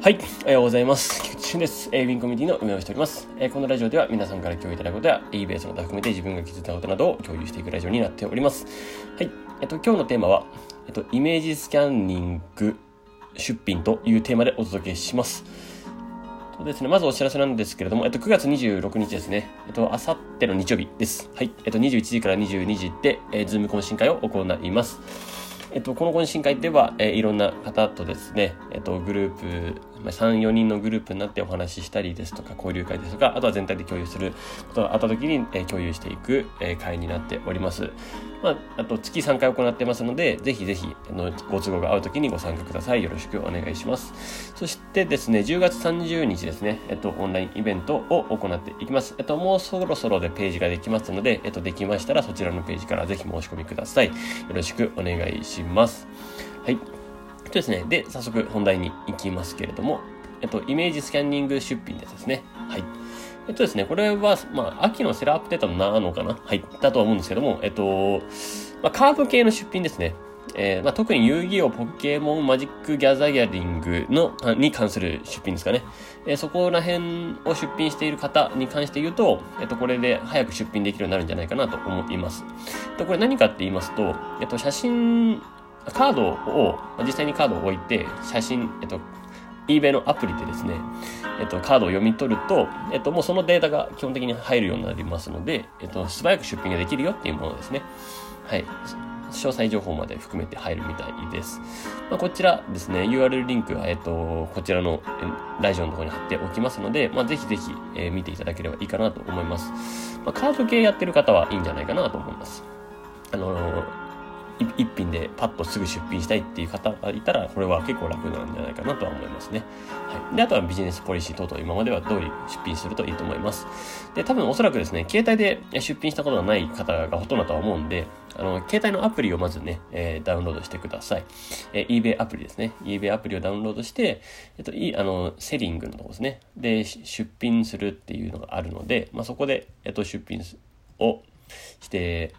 はい、おはようございます。菊池俊です。えー、ウィンコミュニティの運営をしております。えー、このラジオでは皆さんから共有いただくことや、e ベースの他含めて自分が気づいたことなどを共有していくラジオになっております。はい、えっと、今日のテーマは、えっと、イメージスキャンニング出品というテーマでお届けします。そうですね、まずお知らせなんですけれども、えっと、9月26日ですね、えっと、あさっての日曜日です。はい、えっと、21時から22時で、えー、ズーム懇親会を行います。えっと、この懇親会では、えー、いろんな方とですね、えっと、グループ、3、4人のグループになってお話ししたりですとか、交流会ですとか、あとは全体で共有することがあった時に、え、共有していく、え、会になっております。まあ、あと月3回行ってますので、ぜひぜひ、の、ご都合が合う時にご参加ください。よろしくお願いします。そしてですね、10月30日ですね、えっと、オンラインイベントを行っていきます。えっと、もうそろそろでページができますので、えっと、できましたらそちらのページからぜひ申し込みください。よろしくお願いします。はい。とですね、で、早速本題に行きますけれども、えっと、イメージスキャンニング出品ですね。はい。えっとですね、これは、まあ、秋のセラーアップデートなのかな？はい、だとは思うんですけども、えっと、まあ、カード系の出品ですね。えー、まあ、特に遊戯王、ポケモン、マジック、ギャザギャリングの、に関する出品ですかね。えー、そこら辺を出品している方に関して言うと、えっと、これで早く出品できるようになるんじゃないかなと思います。と、これ何かって言いますと、えっと、写真、カードを、実際にカードを置いて、写真、えっと、eBay のアプリでですね、えっと、カードを読み取ると、えっと、もうそのデータが基本的に入るようになりますので、えっと、素早く出品ができるよっていうものですね。はい。詳細情報まで含めて入るみたいです。まあ、こちらですね、URL リンクは、えっと、こちらのラジオのところに貼っておきますので、まあ、ぜひぜひ、えー、見ていただければいいかなと思います。まあ、カード系やってる方はいいんじゃないかなと思います。あのー一品でパッとすぐ出品したいっていう方がいたら、これは結構楽なんじゃないかなとは思いますね。はい。で、あとはビジネスポリシー等々今までは通り出品するといいと思います。で、多分おそらくですね、携帯で出品したことがない方がほとんどだと思うんで、あの、携帯のアプリをまずね、えー、ダウンロードしてください。えー、eBay アプリですね。eBay アプリをダウンロードして、えっと、いいあの、セリングのとこですね。で、出品するっていうのがあるので、まあ、そこで、えっと、出品をして、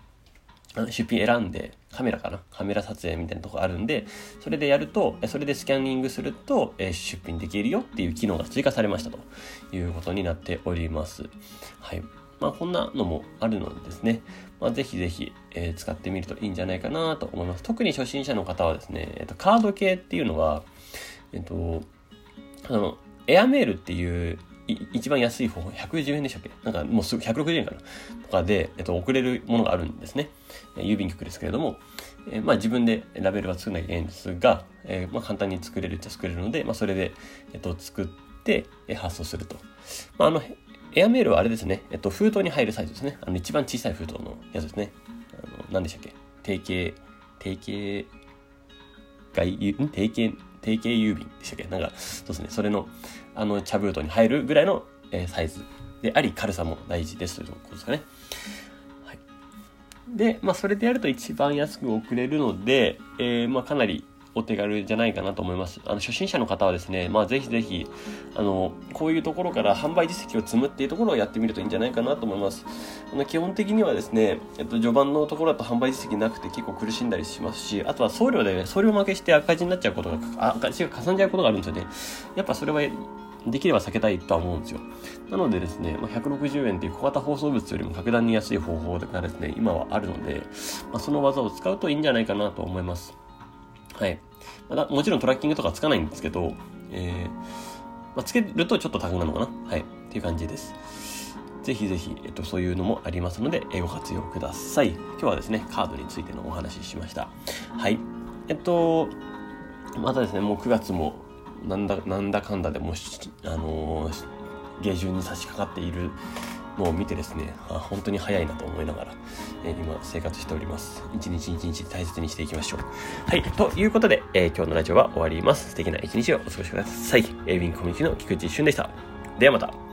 出品選んで、カメラかな？カメラ撮影みたいなとこあるんで、それでやると、それでスキャニングすると、え出品できるよっていう機能が追加されましたということになっております。はい。まあ、こんなのもあるのでですね、まあ、ぜひぜひ、えー、使ってみるといいんじゃないかなと思います。特に初心者の方はですね、えっ、と、カード系っていうのは、えっ、と、あの、エアメールっていう一番安い方法、110円でしたっけ？なんかもうすぐ160円かな？とかで、えっと、送れるものがあるんですね。郵便局ですけれども、えー、まあ自分でラベルは作んなきゃいけないんですが、えー、まあ簡単に作れるっちゃ作れるので、まあそれで、えっと、作って、え発送すると。まああの、エアメールはあれですね、えっと、封筒に入るサイズですね。あの、一番小さい封筒のやつですね。あの、何でしたっけ？定型、定型、外、定型、定型郵便でしたっけ？なんか、そうですね、それの、あの、茶封筒に入るぐらいの、えー、サイズであり、軽さも大事ですということですかね。はい。で、まあ、それでやると一番安く送れるので、えー、まあ、かなりお手軽じゃないかなと思います。あの、初心者の方はですね、まあ、ぜひぜひ、あの、こういうところから販売実績を積むっていうところをやってみるといいんじゃないかなと思います。あの、基本的にはですね、えっと、序盤のところだと販売実績なくて結構苦しんだりしますし、あとは送料で、ね、送料負けして赤字になっちゃうことが、赤字がかさんじゃうことがあるんですよね。やっぱそれはできれば避けたいとは思うんですよ。なのでですね、まあ、160円っていう小型放送物よりも格段に安い方法がですね、今はあるので、まあ、その技を使うといいんじゃないかなと思います。はい。まだもちろんトラッキングとかつかないんですけど、えー、まあ、つけるとちょっと高くなのかな？はい。っていう感じです。ぜひぜひ、えっと、そういうのもありますので、ご活用ください。今日はですね、カードについてのお話ししました。はい。えっと、またですね、もう9月もなんだなんだかんだでもあのー、下旬に差し掛かっているもう見てですねあ本当に早いなと思いながら、えー、今生活しております。一日一日大切にしていきましょう。はいということで、えー、今日のラジオは終わります。素敵な一日をお過ごしください。エイビンコミュニティの菊池俊でした。ではまた。